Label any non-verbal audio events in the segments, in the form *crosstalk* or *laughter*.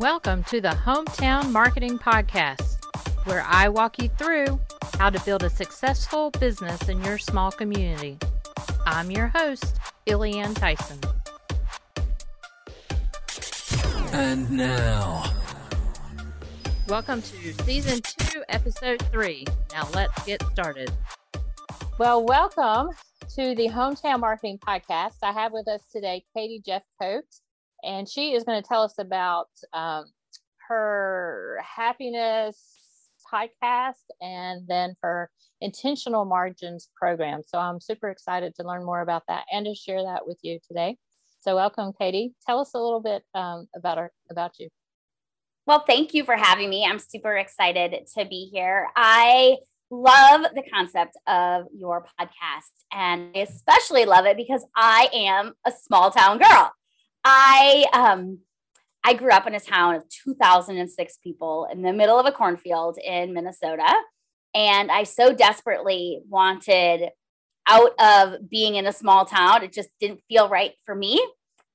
Welcome to the Hometown Marketing Podcast, where I walk you through how to build a successful business in your small community. I'm your host, Ilian Tyson. And now, Welcome to Season 2, Episode 3. Now let's get started. Well, welcome to the Hometown Marketing Podcast. I have with us today Katie Jeff Jeffcoat, and she is going to tell us about um, her happiness podcast and then her intentional margins program. So I'm super excited to learn more about that and to share that with you today. So welcome, Katie. Tell us a little bit um, about our about you. Well, thank you for having me. I'm super excited to be here. I love the concept of your podcast, and I especially love it because I am a small town girl. I um I grew up in a town of 2006 people in the middle of a cornfield in Minnesota, and I so desperately wanted out of being in a small town. It just didn't feel right for me.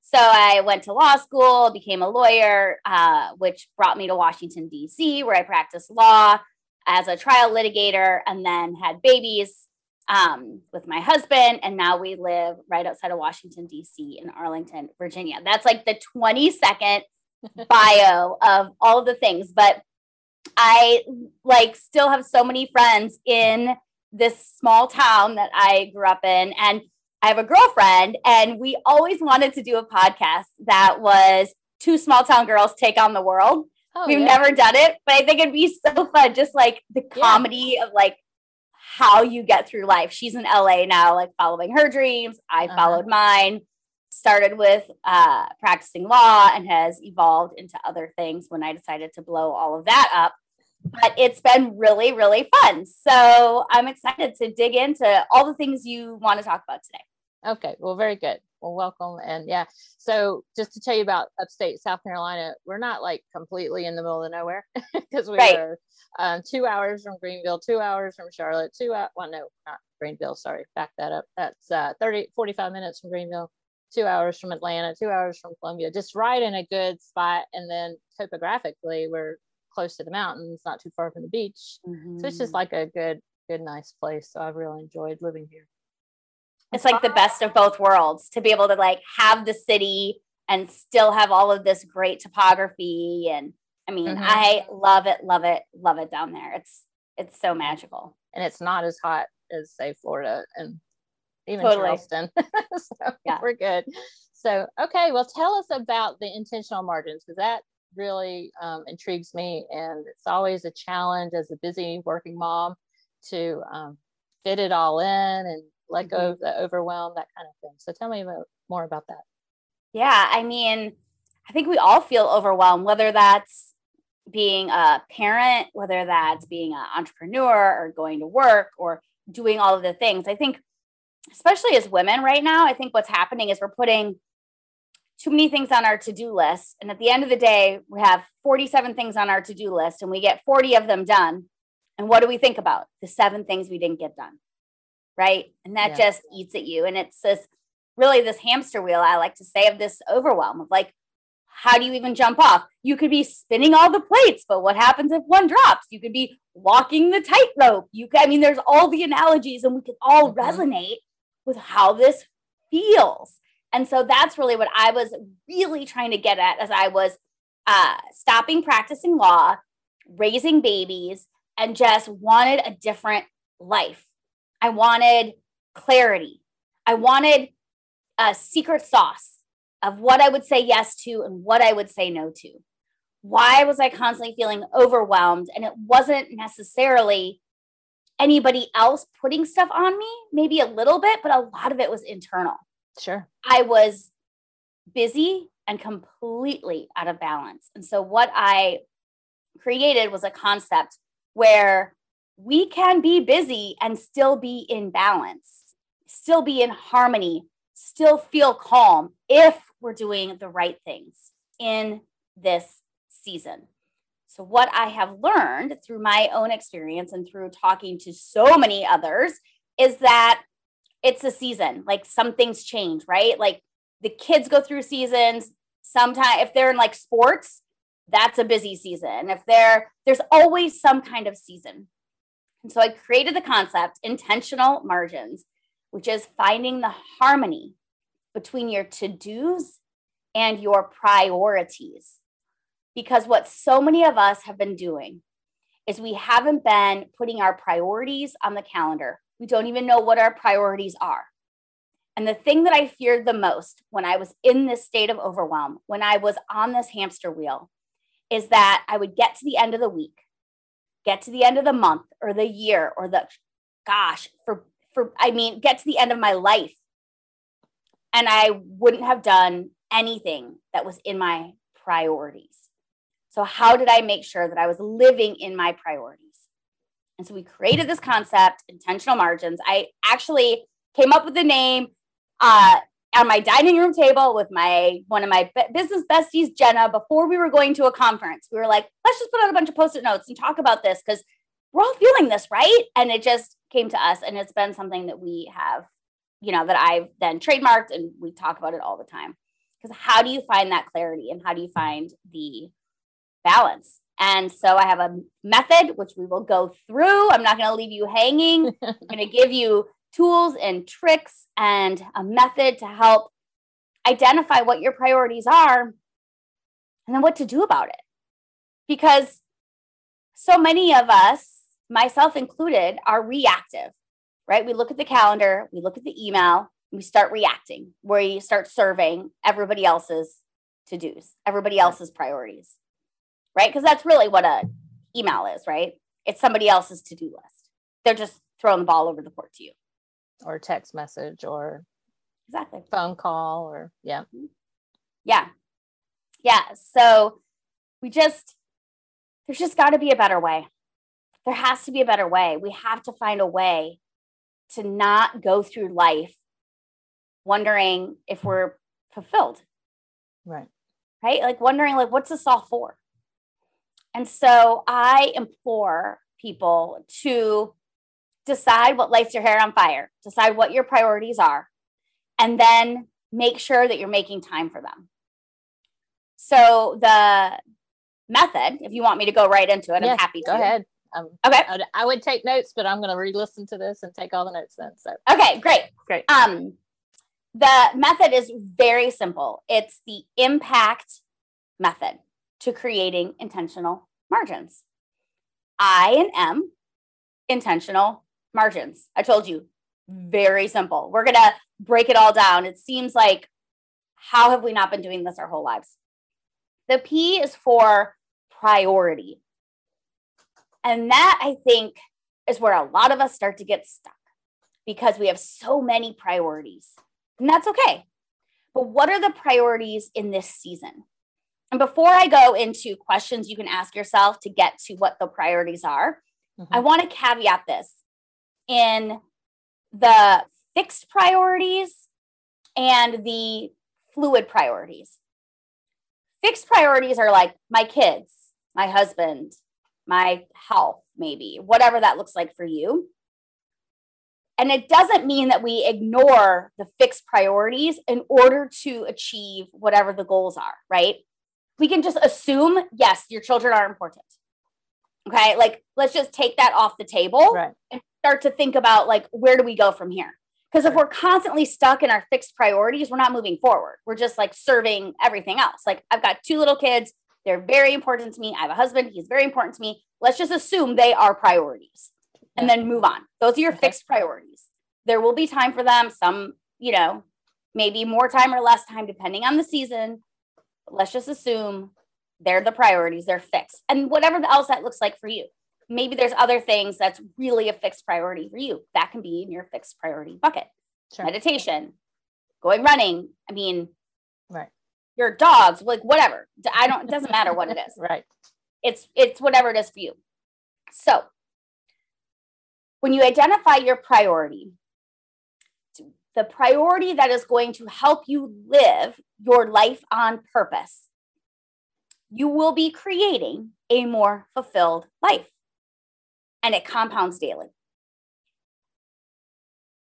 So I went to law school, became a lawyer, uh, which brought me to Washington, D.C., where I practiced law as a trial litigator and then had babies um, with my husband. And now we live right outside of Washington, D.C., in Arlington, Virginia. That's like the 20 second *laughs* bio of all of the things. But I like still have so many friends in this small town that I grew up in. And I have a girlfriend, and we always wanted to do a podcast that was two small town girls take on the world. Oh, We've yeah. never done it, but I think it'd be so fun. Just like the Yeah. comedy of like how you get through life. She's in LA now, like following her dreams. I Uh-huh. followed mine. Started with uh, practicing law and has evolved into other things when I decided to blow all of that up. But it's been really, really fun. So I'm excited to dig into all the things you want to talk about today. Okay, well, very good. Well, welcome. And yeah, so just to tell you about upstate South Carolina, we're not like completely in the middle of nowhere *laughs* because we Right. are um, two hours from Greenville, two hours from Charlotte, two out. Well, no, not Greenville. Sorry, back that up. That's uh, 30, 45 minutes from Greenville, two hours from Atlanta, two hours from Columbia, just right in a good spot. And then topographically, we're close to the mountains, not too far from the beach. So it's just like a good, good, nice place. So I've really enjoyed living here. It's like the best of both worlds to be able to like have the city and still have all of this great topography and i mean Mhm. i love it love it love it down there it's it's so magical and it's not as hot as say Florida and even Totally. Charleston. *laughs* so Yeah. we're good. So okay, well tell us about the intentional margins because that really um, intrigues me and it's always a challenge as a busy working mom to um, fit it all in and let go Mhm. of the overwhelm, that kind of thing. So tell me about, more about that. yeah i mean i think we all feel overwhelmed whether that's being a parent whether that's being an entrepreneur or going to work or doing all of the things i think especially as women right now i think what's happening is we're putting too many things on our to-do list and at the end of the day we have 47 things on our to-do list and we get 40 of them done and what do we think about the seven things we didn't get done right and that Yeah. just eats at you and it's this really this hamster wheel i like to say of this overwhelm of like how do you even jump off you could be spinning all the plates but what happens if one drops you could be walking the tightrope you could i mean there's all the analogies and we could all Mhm. resonate with how this feels and so that's really what I was really trying to get at as I was uh, stopping practicing law, raising babies, and just wanted a different life. I wanted clarity. I wanted a secret sauce of what I would say yes to and what I would say no to. Why was I constantly feeling overwhelmed? And it wasn't necessarily anybody else putting stuff on me, maybe a little bit, but a lot of it was internal. Sure. I was busy and completely out of balance. And so, what I created was a concept where we can be busy and still be in balance, still be in harmony, still feel calm if we're doing the right things in this season. So, what I have learned through my own experience and through talking to so many others is that it's a season. Like some things change, right? Like the kids go through seasons. Sometimes, if they're in like sports, that's a busy season. If there, there's always some kind of season. And so I created the concept intentional margins, which is finding the harmony between your to dos and your priorities. Because what so many of us have been doing is we haven't been putting our priorities on the calendar. We don't even know what our priorities are. And the thing that I feared the most when I was in this state of overwhelm, when I was on this hamster wheel, is that I would get to the end of the week, get to the end of the month or the year or the gosh, for for I mean, get to the end of my life and I wouldn't have done anything that was in my priorities. So how did I make sure that I was living in my priorities? And so we created this concept, intentional margins. I actually came up with the name uh, on my dining room table with my one of my business besties, Jenna, before we were going to a conference. We were like, let's just put out a bunch of post-it notes and talk about this because we're all feeling this, right? And it just came to us, and it's been something that we have, you know, that I've then trademarked, and we talk about it all the time. Because how do you find that clarity, and how do you find the balance? And so I have a method which we will go through. I'm not going to leave you hanging. *laughs* I'm going to give you tools and tricks and a method to help identify what your priorities are and then what to do about it. Because so many of us, myself included, are reactive, right? We look at the calendar, we look at the email, we start reacting, where you start serving everybody else's to dos, everybody else's priorities, right? Because that's really what a email is, right? It's somebody else's to do list. They're just throwing the ball over the court to you or text message or exactly. phone call or yeah. Mm-hmm. yeah. Yeah. So we just there's just got to be a better way. There has to be a better way. We have to find a way to not go through life wondering if we're fulfilled. Right. Right? Like wondering like what's this all for? And so i implore people to decide what lights your hair on fire, decide what your priorities are, and then make sure that you're making time for them. So the method, if you want me to go right into it, yes, I'm happy to. Go ahead. Um, okay. I would, I would, take notes, but I'm going to re-listen to this and take all the notes then. So okay, great, great. Um, the method is very simple. It's the impact method to creating intentional margins. I and M, intentional margins. I told you, very simple. We're going to break it all down. It seems like, how have we not been doing this our whole lives? The P is for priority. And that I think is where a lot of us start to get stuck because we have so many priorities. And that's okay. But what are the priorities in this season? And before I go into questions you can ask yourself to get to what the priorities are, mm-hmm. I want to caveat this in the fixed priorities and the fluid priorities. Fixed priorities are like my kids, my husband, my health, maybe, whatever that looks like for you. And it doesn't mean that we ignore the fixed priorities in order to achieve whatever the goals are, right? We can just assume, yes, your children are important. Okay. Like, let's just take that off the table right. and start to think about like where do we go from here? Because if we're constantly stuck in our fixed priorities we're not moving forward. We're just like serving everything else. Like i've got two little kids. They're very important to me. I have a husband. He's very important to me. Let's just assume they are priorities and then move on. Those are your fixed priorities. There will be time for them some you know maybe more time or less time depending on the season. Let's just assume they're the priorities. They're fixed. And whatever else that looks like for you maybe there's other things that's really a fixed priority for you. That can be in your fixed priority bucket. Sure. Meditation, going running. I mean, right. Your dogs, like whatever. I don't. It doesn't matter what it *laughs* is. right. It's it's whatever it is for you. So when you identify your priority, the priority that is going to help you live your life on purpose, you will be creating a more fulfilled life and it compounds daily.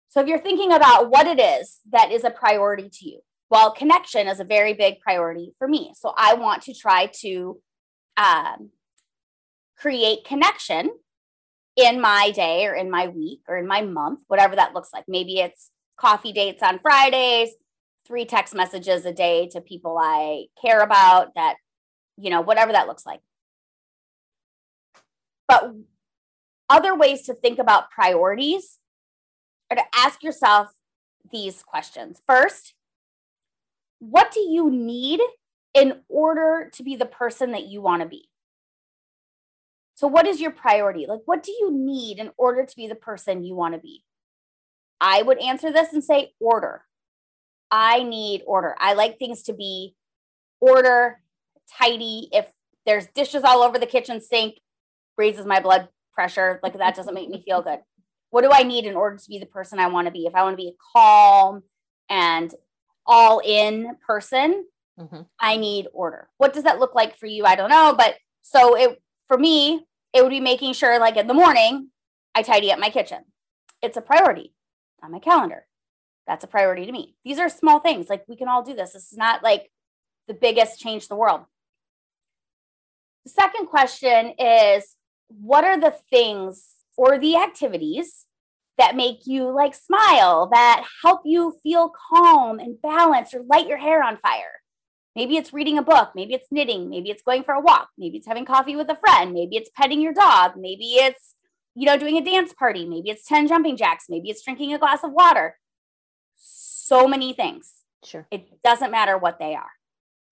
So if you're thinking about what it is that is a priority to you, well, connection is a very big priority for me. So I want to try to um, create connection in my day or in my week or in my month, whatever that looks like. Maybe it's coffee dates on Fridays, three text messages a day to people I care about that, you know, whatever that looks like. But other ways to think about priorities are to ask yourself these questions. First, what do you need in order to be the person that you want to be? So, what is your priority? Like, what do you need in order to be the person you want to be? I would answer this and say order. I need order. I like things to be order, tidy. If there's dishes all over the kitchen sink, raises my blood pressure. Like, that doesn't make me feel good. What do I need in order to be the person I want to be? If I want to be a calm and all in person, mm-hmm. I need order. What does that look like for you? I don't know. But so it for me, it would be making sure, like in the morning, I tidy up my kitchen. It's a priority on my calendar. That's a priority to me. These are small things. Like we can all do this. This is not like the biggest change the world. The second question is what are the things or the activities that make you like smile, that help you feel calm and balanced or light your hair on fire? Maybe it's reading a book. Maybe it's knitting. Maybe it's going for a walk. Maybe it's having coffee with a friend. Maybe it's petting your dog. Maybe it's, you know, doing a dance party. Maybe it's 10 jumping jacks. Maybe it's drinking a glass of water. So many things. Sure. It doesn't matter what they are,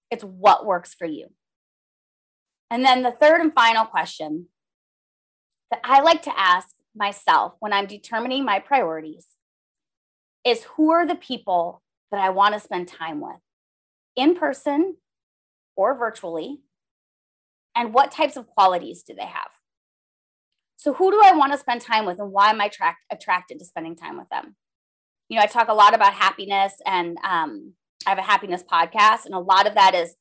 it's what works for you. And then the third and final question that I like to ask myself when I'm determining my priorities is who are the people that I want to spend time with? in person or virtually? And what types of qualities do they have? So, who do I want to spend time with, and why am I tra- attracted to spending time with them? You know, I talk a lot about happiness, and um, I have a happiness podcast, and a lot of that is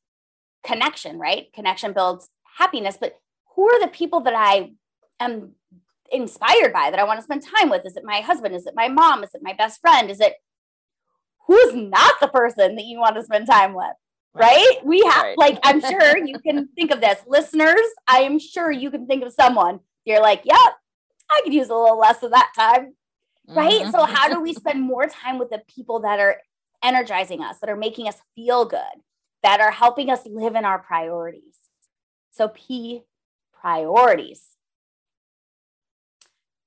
connection, right? Connection builds happiness. But who are the people that I am inspired by that I want to spend time with? Is it my husband? Is it my mom? Is it my best friend? Is it who's not the person that you want to spend time with? Right? right? We have, right. like, I'm sure you can *laughs* think of this. Listeners, I am sure you can think of someone. You're like, yep, I could use a little less of that time. Right? Mm-hmm. So, how do we spend more time with the people that are energizing us, that are making us feel good, that are helping us live in our priorities? So, P, priorities.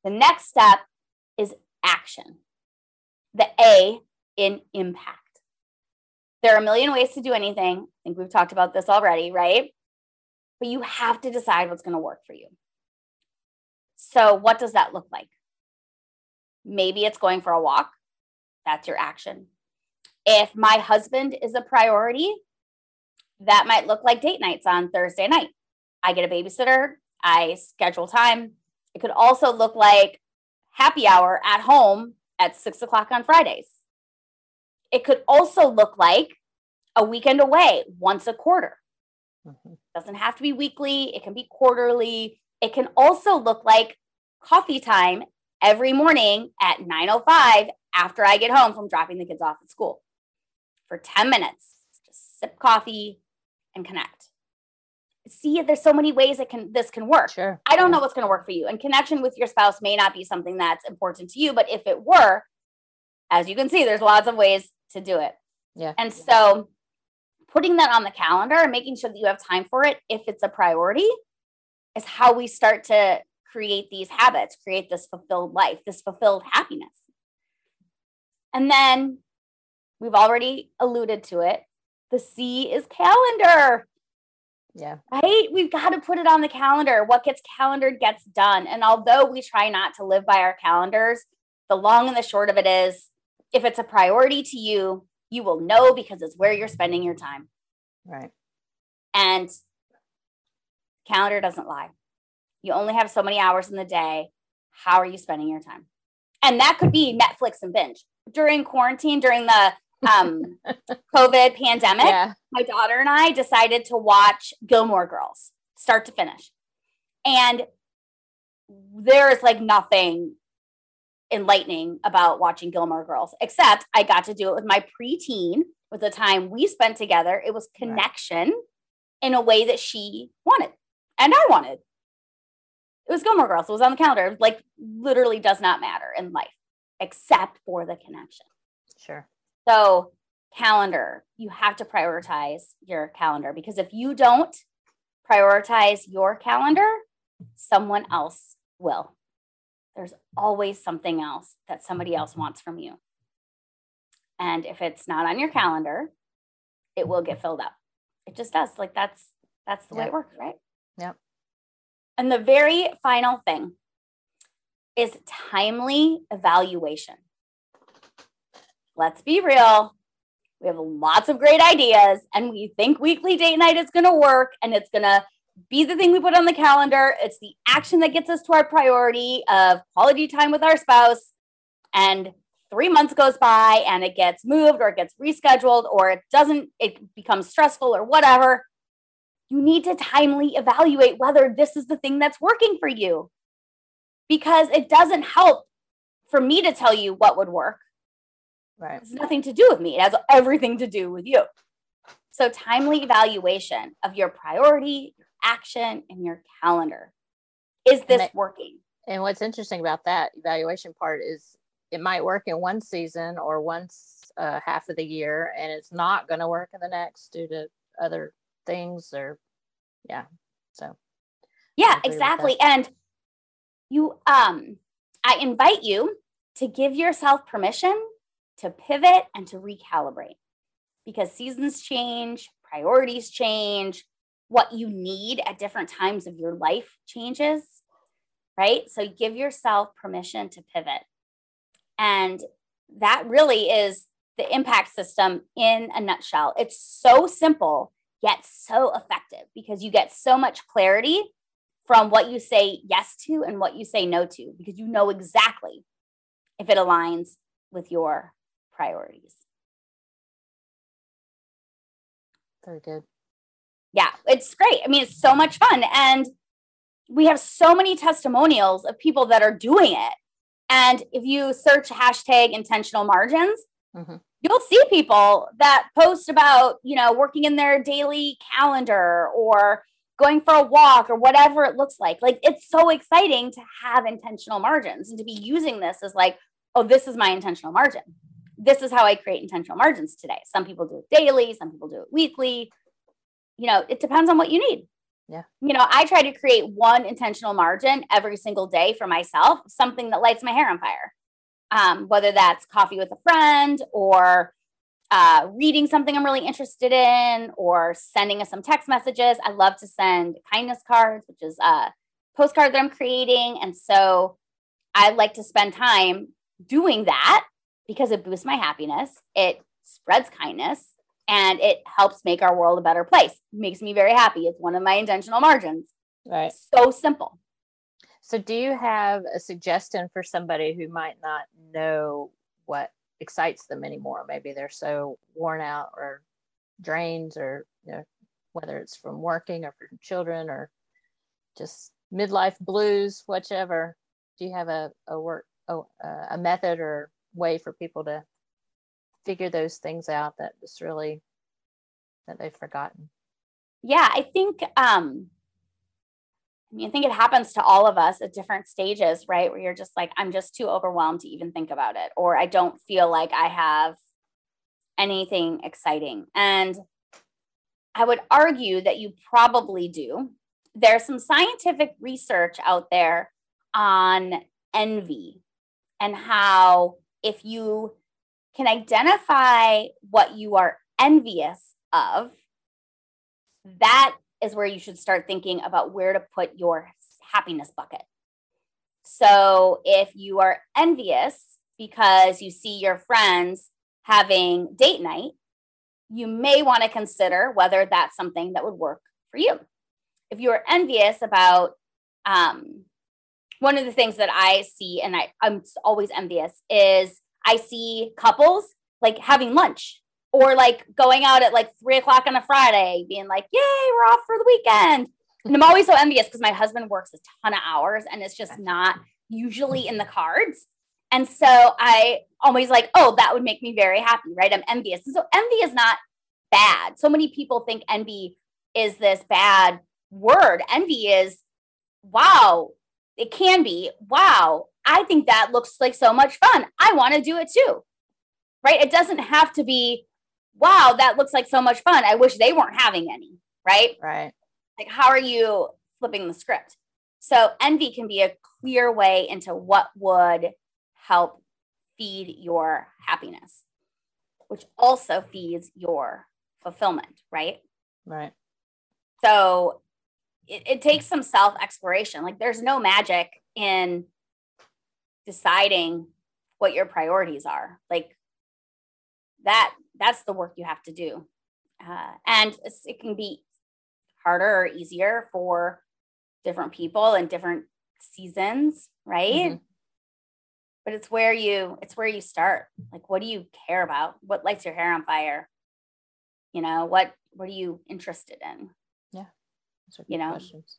The next step is action. The A, in impact. There are a million ways to do anything. I think we've talked about this already, right? But you have to decide what's going to work for you. So, what does that look like? Maybe it's going for a walk. That's your action. If my husband is a priority, that might look like date nights on Thursday night. I get a babysitter, I schedule time. It could also look like happy hour at home at six o'clock on Fridays. It could also look like a weekend away once a quarter. Mm-hmm. Doesn't have to be weekly, it can be quarterly. It can also look like coffee time every morning at 9:05 after I get home from dropping the kids off at school. For 10 minutes, just sip coffee and connect. See, there's so many ways it can this can work. Sure. I don't know what's going to work for you. And connection with your spouse may not be something that's important to you, but if it were, as you can see, there's lots of ways to do it. Yeah. And so putting that on the calendar and making sure that you have time for it if it's a priority is how we start to create these habits, create this fulfilled life, this fulfilled happiness. And then we've already alluded to it. The C is calendar. Yeah. Right? We've got to put it on the calendar. What gets calendared gets done. And although we try not to live by our calendars, the long and the short of it is if it's a priority to you, you will know because it's where you're spending your time. Right. And calendar doesn't lie. You only have so many hours in the day. How are you spending your time? And that could be Netflix and binge. During quarantine, during the um, COVID pandemic, yeah. my daughter and I decided to watch Gilmore Girls start to finish. And there is like nothing enlightening about watching Gilmore Girls, except I got to do it with my preteen, with the time we spent together. It was connection right. in a way that she wanted. And I wanted. It was Gilmore Girls. It was on the calendar. Like literally does not matter in life except for the connection. Sure. So, calendar, you have to prioritize your calendar because if you don't prioritize your calendar, someone else will. There's always something else that somebody else wants from you. And if it's not on your calendar, it will get filled up. It just does. Like that's that's the yep. way it works, right? Yep. And the very final thing is timely evaluation. Let's be real. We have lots of great ideas and we think weekly date night is going to work and it's going to be the thing we put on the calendar. It's the action that gets us to our priority of quality time with our spouse. And three months goes by and it gets moved or it gets rescheduled or it doesn't, it becomes stressful or whatever. You need to timely evaluate whether this is the thing that's working for you because it doesn't help for me to tell you what would work. Right. It's nothing to do with me. It has everything to do with you. So, timely evaluation of your priority, your action, and your calendar. Is this and working? And what's interesting about that evaluation part is it might work in one season or once uh, half of the year, and it's not going to work in the next due to other things or, yeah. So, yeah, exactly. And you um I invite you to give yourself permission to pivot and to recalibrate because seasons change, priorities change, what you need at different times of your life changes, right? So give yourself permission to pivot. And that really is the impact system in a nutshell. It's so simple, yet so effective because you get so much clarity from what you say yes to and what you say no to, because you know exactly if it aligns with your priorities. Very good. Yeah, it's great. I mean, it's so much fun. And we have so many testimonials of people that are doing it. And if you search hashtag intentional margins, mm-hmm. you'll see people that post about, you know, working in their daily calendar or going for a walk or whatever it looks like. Like it's so exciting to have intentional margins and to be using this as like, oh, this is my intentional margin. This is how I create intentional margins today. Some people do it daily, some people do it weekly. You know, it depends on what you need. Yeah. You know, I try to create one intentional margin every single day for myself, something that lights my hair on fire. Um, whether that's coffee with a friend or uh, reading something I'm really interested in or sending us some text messages. I love to send kindness cards, which is a postcard that I'm creating. And so I like to spend time doing that because it boosts my happiness, it spreads kindness, and it helps make our world a better place. Makes me very happy. It's one of my intentional margins. Right. So simple. So, do you have a suggestion for somebody who might not know what excites them anymore. Maybe they're so worn out or drained, or you know, whether it's from working or from children or just midlife blues, whichever. Do you have a, a work oh, uh, a method or way for people to figure those things out that just really that they've forgotten? Yeah, I think um I mean, I think it happens to all of us at different stages, right? Where you're just like, I'm just too overwhelmed to even think about it, or I don't feel like I have anything exciting. And I would argue that you probably do. There's some scientific research out there on envy and how if you can identify what you are envious of, that is where you should start thinking about where to put your happiness bucket. So if you are envious because you see your friends having date night, you may want to consider whether that's something that would work for you. If you are envious about um, one of the things that I see, and I, I'm always envious, is I see couples like having lunch or like going out at like three o'clock on a Friday, being like, "Yay, we're off for the weekend." And I'm always so envious because my husband works a ton of hours, and it's just not usually in the cards. And so I always like, "Oh, that would make me very happy, right?" I'm envious, and so envy is not bad. So many people think envy is this bad word. Envy is, wow, it can be, wow, I think that looks like so much fun. I want to do it too. Right? It doesn't have to be, wow, that looks like so much fun. I wish they weren't having any. Right? Right. Like, how are you flipping the script? So, envy can be a clear way into what would help feed your happiness, which also feeds your fulfillment, right? Right. So, it, it takes some self exploration. Like, there's no magic in deciding what your priorities are. Like, that that's the work you have to do. Uh, and it can be harder or easier for different people and different seasons, right? Mm-hmm. But it's where you it's where you start. Like what do you care about? What lights your hair on fire? You know, what what are you interested in? You know, questions.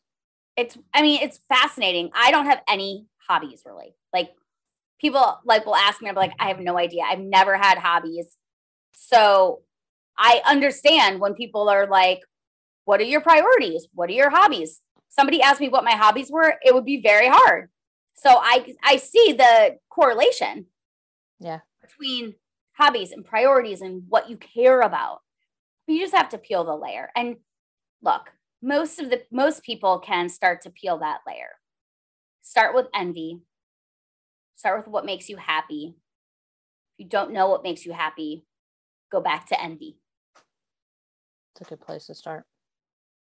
it's I mean, it's fascinating. I don't have any hobbies really. Like people like will ask me, I'm like, I have no idea. I've never had hobbies. So I understand when people are like, what are your priorities? What are your hobbies? Somebody asked me what my hobbies were, it would be very hard. So I I see the correlation. Yeah. Between hobbies and priorities and what you care about. But you just have to peel the layer. And look, most of the most people can start to peel that layer. Start with envy. Start with what makes you happy. If you don't know what makes you happy, go back to envy. It's a good place to start.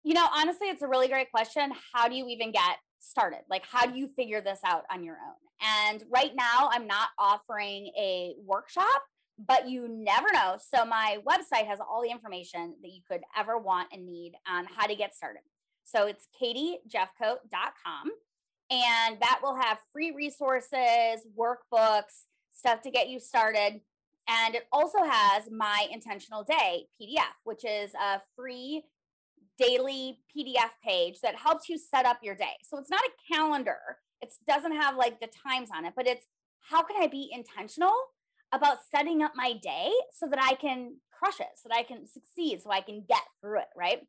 You know, honestly, it's a really great question. How do you even get started? Like, how do you figure this out on your own? And right now, I'm not offering a workshop, but you never know. So, my website has all the information that you could ever want and need on how to get started. So, it's katiejeffcoat.com, and that will have free resources, workbooks, stuff to get you started. And it also has my intentional day PDF, which is a free daily PDF page that helps you set up your day. So it's not a calendar. It doesn't have like the times on it, but it's how can I be intentional about setting up my day so that I can crush it, so that I can succeed, so I can get through it, right?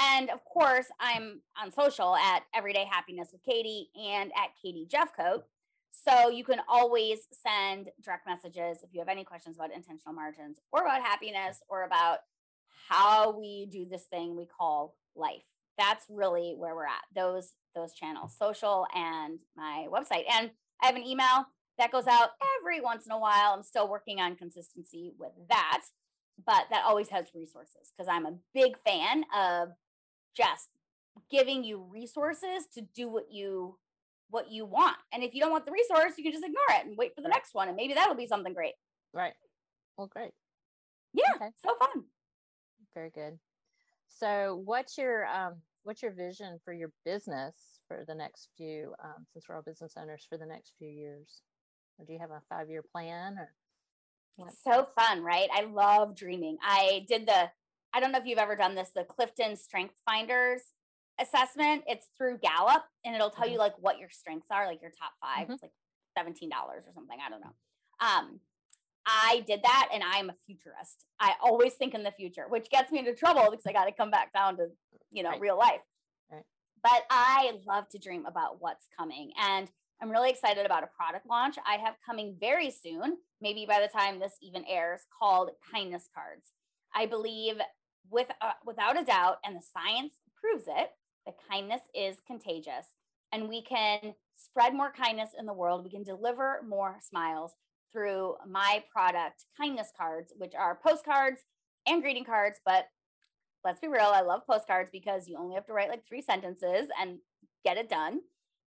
And of course, I'm on social at Everyday Happiness with Katie and at Katie Jeffcoat. So you can always send direct messages if you have any questions about intentional margins or about happiness or about how we do this thing we call life. That's really where we're at. Those those channels, social and my website. And I have an email that goes out every once in a while. I'm still working on consistency with that, but that always has resources because I'm a big fan of just giving you resources to do what you what you want. And if you don't want the resource, you can just ignore it and wait for the next one and maybe that'll be something great. Right. Well, great. Yeah, okay. so fun. Very good. So, what's your um, what's your vision for your business for the next few? Um, since we're all business owners for the next few years, or do you have a five year plan? Or it's so fun, right? I love dreaming. I did the. I don't know if you've ever done this, the Clifton Strength Finders assessment. It's through Gallup, and it'll tell mm-hmm. you like what your strengths are, like your top 5 mm-hmm. It's like seventeen dollars or something. I don't know. Um, I did that and I'm a futurist. I always think in the future, which gets me into trouble because I got to come back down to, you know, right. real life. Right. But I love to dream about what's coming. And I'm really excited about a product launch I have coming very soon, maybe by the time this even airs, called Kindness Cards. I believe with uh, without a doubt and the science proves it, that kindness is contagious and we can spread more kindness in the world. We can deliver more smiles through my product kindness cards, which are postcards and greeting cards. But let's be real, I love postcards because you only have to write like three sentences and get it done.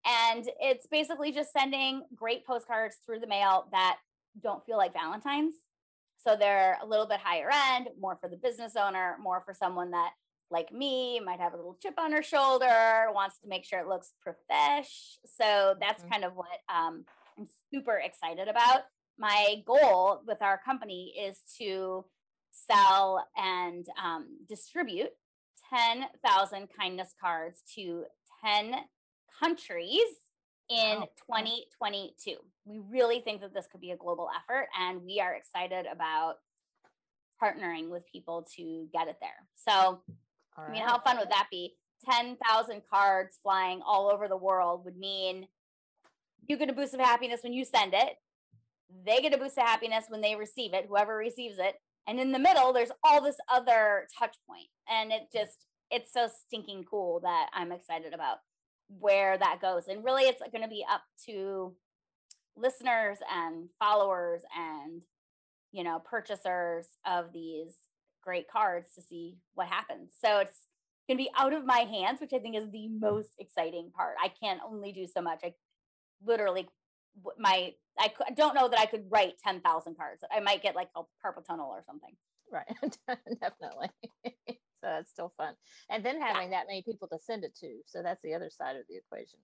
And it's basically just sending great postcards through the mail that don't feel like Valentine's. So they're a little bit higher end, more for the business owner, more for someone that, like me, might have a little chip on her shoulder, wants to make sure it looks profesh. So that's mm-hmm. kind of what um, I'm super excited about my goal with our company is to sell and um, distribute 10,000 kindness cards to 10 countries in wow. 2022. We really think that this could be a global effort, and we are excited about partnering with people to get it there. So, right. I mean, how fun would that be? 10,000 cards flying all over the world would mean you get a boost of happiness when you send it. They get a boost of happiness when they receive it, whoever receives it. And in the middle, there's all this other touch point. And it just, it's so stinking cool that I'm excited about where that goes. And really, it's going to be up to listeners and followers and, you know, purchasers of these great cards to see what happens. So it's going to be out of my hands, which I think is the most exciting part. I can only do so much. I literally my I don't know that I could write 10,000 cards. I might get like a carpal tunnel or something. Right. *laughs* Definitely. *laughs* so that's still fun. And then having yeah. that many people to send it to. So that's the other side of the equation.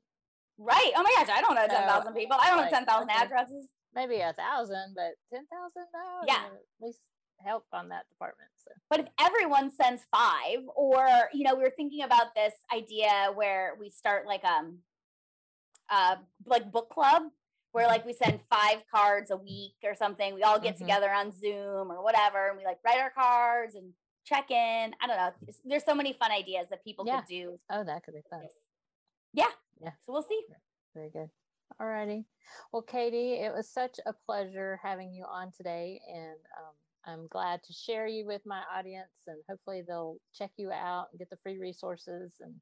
Right. Oh my gosh. I don't know 10,000 so, people. I don't like, know 10,000 addresses. Maybe a thousand, but 10,000 no. Yeah. At least help on that department. So. But if everyone sends five, or you know, we were thinking about this idea where we start like um uh like book club where like we send five cards a week or something. We all get mm-hmm. together on Zoom or whatever, and we like write our cards and check in. I don't know. There's so many fun ideas that people yeah. could do. Oh, that could be fun. Yeah. Yeah. So we'll see. Very good. All righty. Well, Katie, it was such a pleasure having you on today, and um, I'm glad to share you with my audience, and hopefully they'll check you out and get the free resources and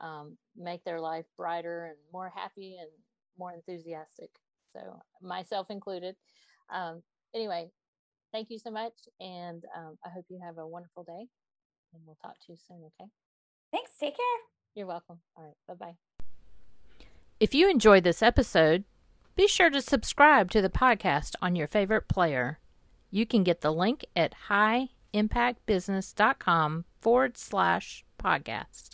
um, make their life brighter and more happy and more enthusiastic so myself included. Um, anyway, thank you so much, and um, I hope you have a wonderful day, and we'll talk to you soon. Okay. Thanks. Take care. You're welcome. All right. Bye bye. If you enjoyed this episode, be sure to subscribe to the podcast on your favorite player. You can get the link at highimpactbusiness.com forward slash podcast.